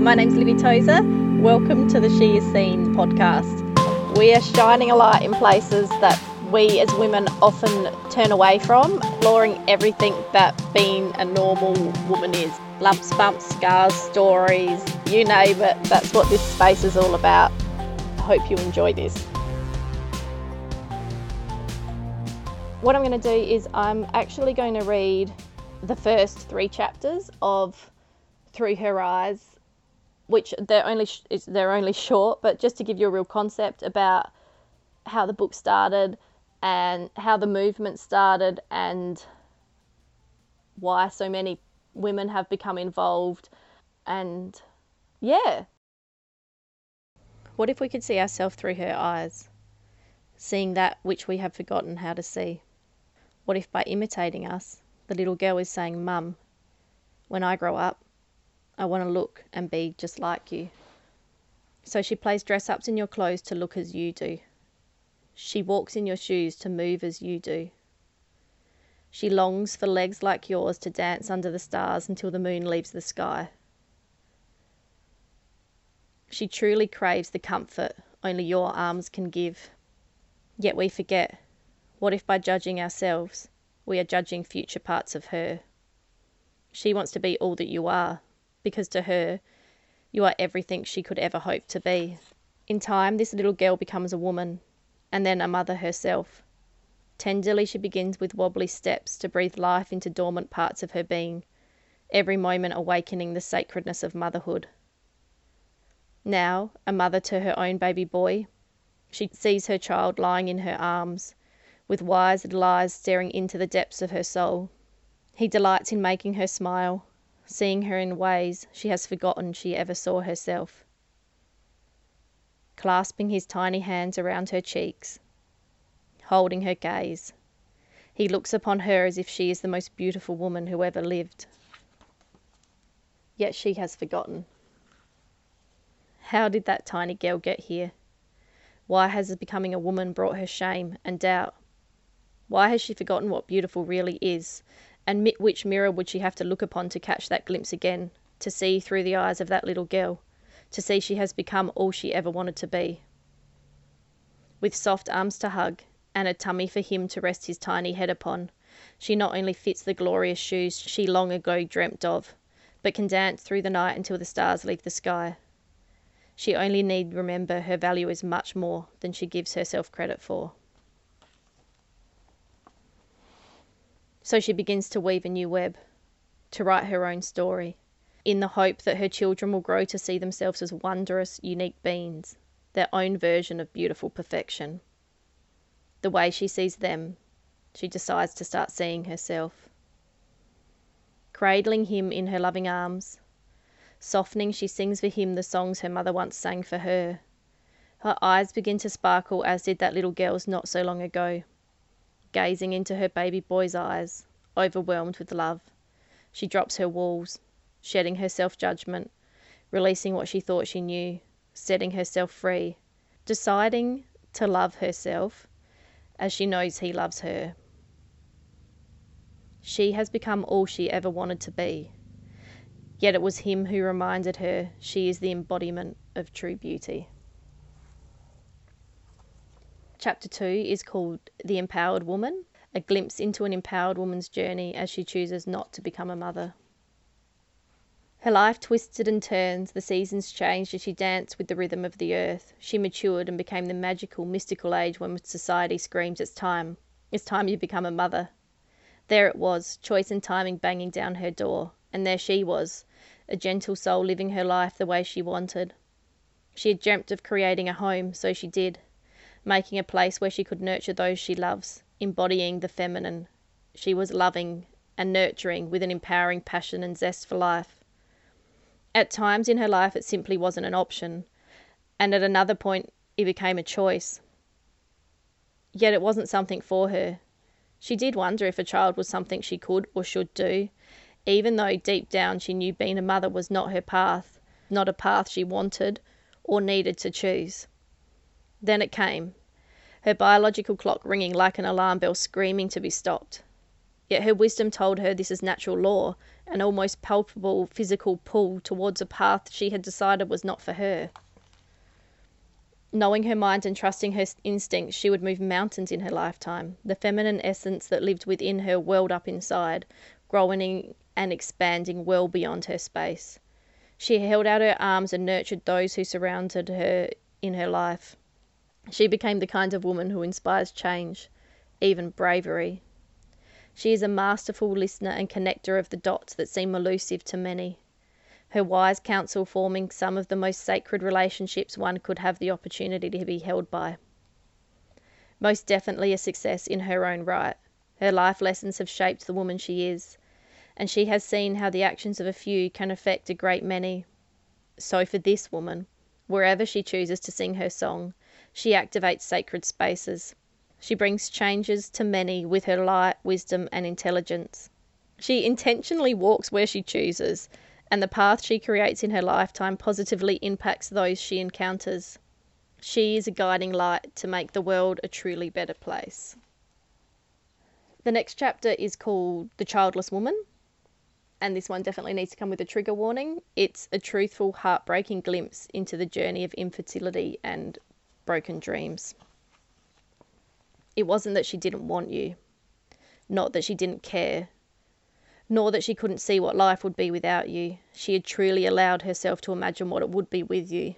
my name's Libby Tozer. Welcome to the She Is Seen podcast. We are shining a light in places that we as women often turn away from, exploring everything that being a normal woman is. Lumps, bumps, scars, stories, you name it. That's what this space is all about. I hope you enjoy this. What I'm going to do is I'm actually going to read the first three chapters of Through Her Eyes, which they're only they're only short, but just to give you a real concept about how the book started and how the movement started and why so many women have become involved and yeah. What if we could see ourselves through her eyes seeing that which we have forgotten how to see? What if by imitating us the little girl is saying mum when i grow up i want to look and be just like you so she plays dress ups in your clothes to look as you do she walks in your shoes to move as you do. She longs for legs like yours to dance under the stars until the moon leaves the sky. She truly craves the comfort only your arms can give. Yet we forget what if by judging ourselves we are judging future parts of her? She wants to be all that you are, because to her you are everything she could ever hope to be. In time, this little girl becomes a woman and then a mother herself. Tenderly she begins with wobbly steps to breathe life into dormant parts of her being, every moment awakening the sacredness of motherhood. Now, a mother to her own baby boy, she sees her child lying in her arms, with wise little eyes staring into the depths of her soul. He delights in making her smile, seeing her in ways she has forgotten she ever saw herself clasping his tiny hands around her cheeks, holding her gaze. He looks upon her as if she is the most beautiful woman who ever lived. Yet she has forgotten. How did that tiny girl get here? Why has becoming a woman brought her shame and doubt? Why has she forgotten what beautiful really is? And which mirror would she have to look upon to catch that glimpse again, to see through the eyes of that little girl? to see she has become all she ever wanted to be. With soft arms to hug, and a tummy for him to rest his tiny head upon, she not only fits the glorious shoes she long ago dreamt of, but can dance through the night until the stars leave the sky. She only need remember her value is much more than she gives herself credit for. So she begins to weave a new web, to write her own story in the hope that her children will grow to see themselves as wondrous, unique beings, their own version of beautiful perfection. The way she sees them, she decides to start seeing herself. Cradling him in her loving arms, softening, she sings for him the songs her mother once sang for her. Her eyes begin to sparkle as did that little girl's not so long ago. Gazing into her baby boy's eyes, overwhelmed with love, she drops her walls, shedding her self judgment, releasing what she thought she knew, setting herself free, deciding to love herself as she knows he loves her. She has become all she ever wanted to be. Yet it was him who reminded her she is the embodiment of true beauty. Chapter 2 is called The Empowered Woman, a glimpse into an empowered woman's journey as she chooses not to become a mother. Her life twisted and turned, the seasons changed as she danced with the rhythm of the earth. She matured and became the magical, mystical age when society screams it's time. It's time you become a mother. There it was, choice and timing banging down her door, and there she was, a gentle soul living her life the way she wanted. She had dreamt of creating a home, so she did, making a place where she could nurture those she loves, embodying the feminine. She was loving and nurturing with an empowering passion and zest for life. At times in her life it simply wasn't an option, and at another point it became a choice. Yet it wasn't something for her. She did wonder if a child was something she could or should do, even though deep down she knew being a mother was not her path, not a path she wanted or needed to choose. Then it came, her biological clock ringing like an alarm bell screaming to be stopped. Yet her wisdom told her this is natural law, an almost palpable physical pull towards a path she had decided was not for her. Knowing her mind and trusting her instincts, she would move mountains in her lifetime. The feminine essence that lived within her welled up inside, growing and expanding well beyond her space. She held out her arms and nurtured those who surrounded her in her life. She became the kind of woman who inspires change, even bravery. She is a masterful listener and connector of the dots that seem elusive to many her wise counsel forming some of the most sacred relationships one could have the opportunity to be held by. Most definitely a success in her own right. Her life lessons have shaped the woman she is, and she has seen how the actions of a few can affect a great many. So for this woman, wherever she chooses to sing her song, she activates sacred spaces. She brings changes to many with her light, wisdom, and intelligence. She intentionally walks where she chooses, and the path she creates in her lifetime positively impacts those she encounters. She is a guiding light to make the world a truly better place. The next chapter is called The Childless Woman, and this one definitely needs to come with a trigger warning. It's a truthful, heartbreaking glimpse into the journey of infertility and broken dreams. It wasn't that she didn't want you, not that she didn't care, nor that she couldn't see what life would be without you. She had truly allowed herself to imagine what it would be with you.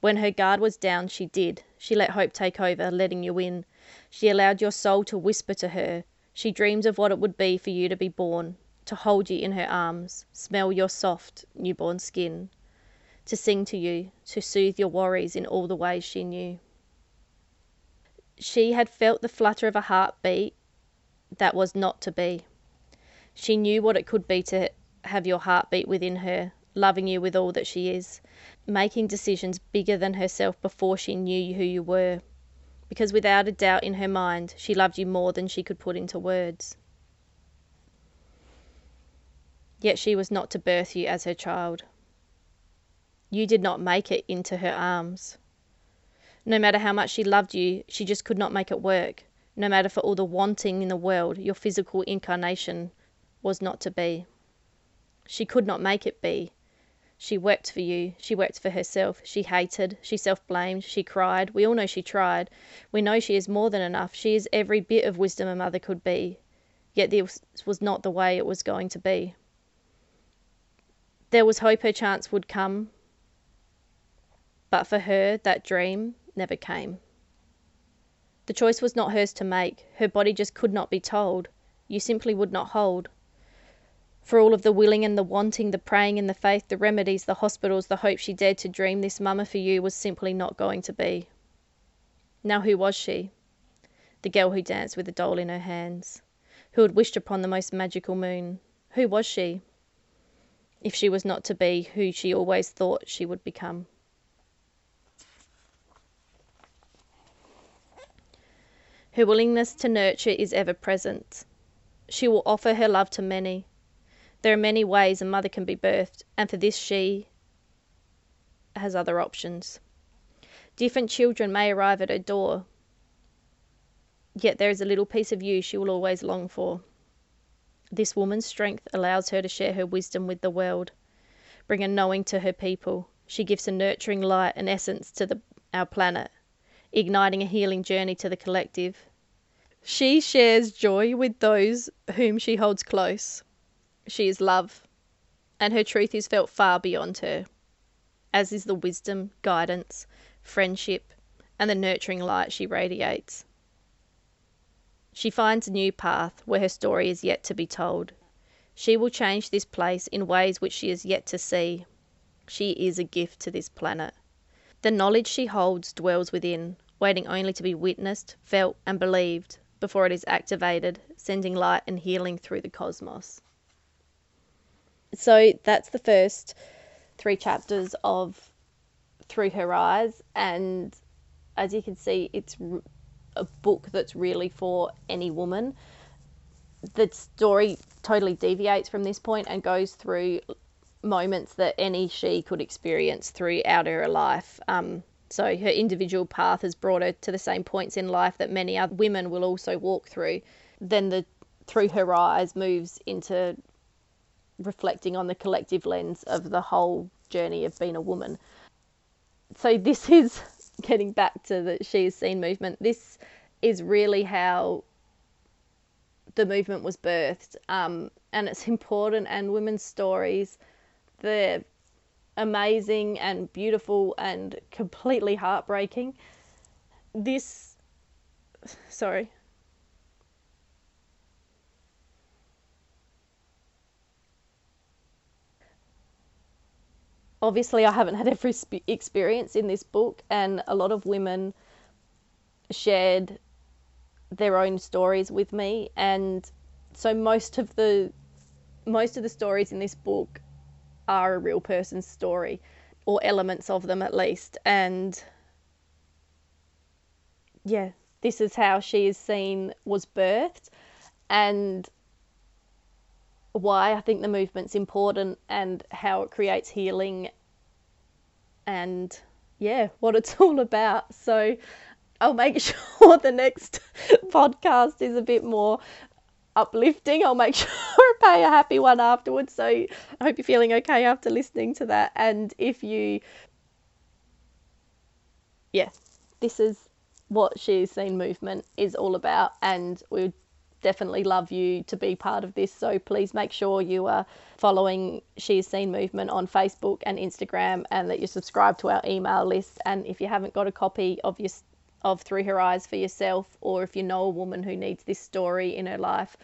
When her guard was down, she did. She let hope take over, letting you in. She allowed your soul to whisper to her. She dreamed of what it would be for you to be born, to hold you in her arms, smell your soft, newborn skin, to sing to you, to soothe your worries in all the ways she knew. She had felt the flutter of a heartbeat that was not to be. She knew what it could be to have your heart beat within her, loving you with all that she is, making decisions bigger than herself before she knew who you were. Because without a doubt in her mind, she loved you more than she could put into words. Yet she was not to birth you as her child. You did not make it into her arms. No matter how much she loved you, she just could not make it work. No matter for all the wanting in the world, your physical incarnation was not to be. She could not make it be. She wept for you. She wept for herself. She hated. She self blamed. She cried. We all know she tried. We know she is more than enough. She is every bit of wisdom a mother could be. Yet this was not the way it was going to be. There was hope her chance would come, but for her that dream never came. The choice was not hers to make. Her body just could not be told. You simply would not hold for all of the willing and the wanting, the praying and the faith, the remedies, the hospitals, the hope she dared to dream, this mama for you was simply not going to be. Now, who was she? The girl who danced with the doll in her hands, who had wished upon the most magical moon. Who was she? If she was not to be who she always thought she would become. Her willingness to nurture is ever present. She will offer her love to many there are many ways a mother can be birthed, and for this she has other options. Different children may arrive at her door, yet there is a little piece of you she will always long for. This woman's strength allows her to share her wisdom with the world, bring a knowing to her people. She gives a nurturing light and essence to the, our planet, igniting a healing journey to the collective. She shares joy with those whom she holds close. She is love, and her truth is felt far beyond her, as is the wisdom, guidance, friendship, and the nurturing light she radiates. She finds a new path where her story is yet to be told. She will change this place in ways which she is yet to see. She is a gift to this planet. The knowledge she holds dwells within, waiting only to be witnessed, felt, and believed before it is activated, sending light and healing through the cosmos so that's the first three chapters of Through Her Eyes, and as you can see, it's a book that's really for any woman. The story totally deviates from this point and goes through moments that any she could experience throughout her life. Um, so her individual path has brought her to the same points in life that many other women will also walk through. Then the through her eyes moves into reflecting on the collective lens of the whole journey of being a woman. So this is getting back to the she is seen movement. This is really how the movement was birthed, um, and it's important. And women's stories, they're amazing and beautiful and completely heartbreaking. This, sorry. Obviously, I haven't had every experience in this book, and a lot of women shared their own stories with me, and so most of the most of the stories in this book are a real person's story, or elements of them at least, and yeah, this is how she is seen was birthed, and why I think the movement's important and how it creates healing and yeah, what it's all about. So I'll make sure the next podcast is a bit more uplifting. I'll make sure pay a happy one afterwards. So I hope you're feeling okay after listening to that. And if you, yeah, this is what She's Seen movement is all about. And we would definitely love you to be part of this. So please make sure you are following She's Seen movement on Facebook and Instagram and that you subscribe to our email list. And if you haven't got a copy of your of Through Her Eyes for yourself, or if you know a woman who needs this story in her life,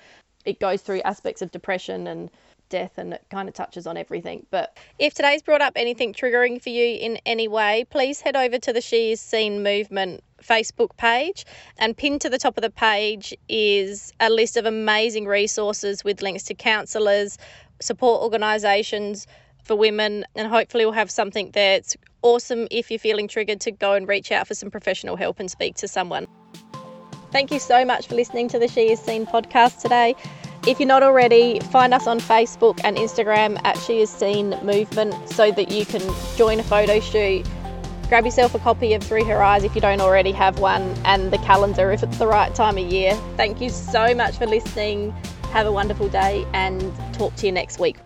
it goes through aspects of depression and death and it kind of touches on everything. But if today's brought up anything triggering for you in any way, please head over to the She Is Seen movement Facebook page and pinned to the top of the page is a list of amazing resources with links to counsellors, support organisations for women, and hopefully we'll have something there. Awesome if you're feeling triggered to go and reach out for some professional help and speak to someone. Thank you so much for listening to the She Is Seen podcast today. If you're not already, find us on Facebook and Instagram at She Is Seen Movement so that you can join a photo shoot. Grab yourself a copy of Through Her Eyes if you don't already have one, and the calendar if it's the right time of year. Thank you so much for listening. Have a wonderful day and talk to you next week.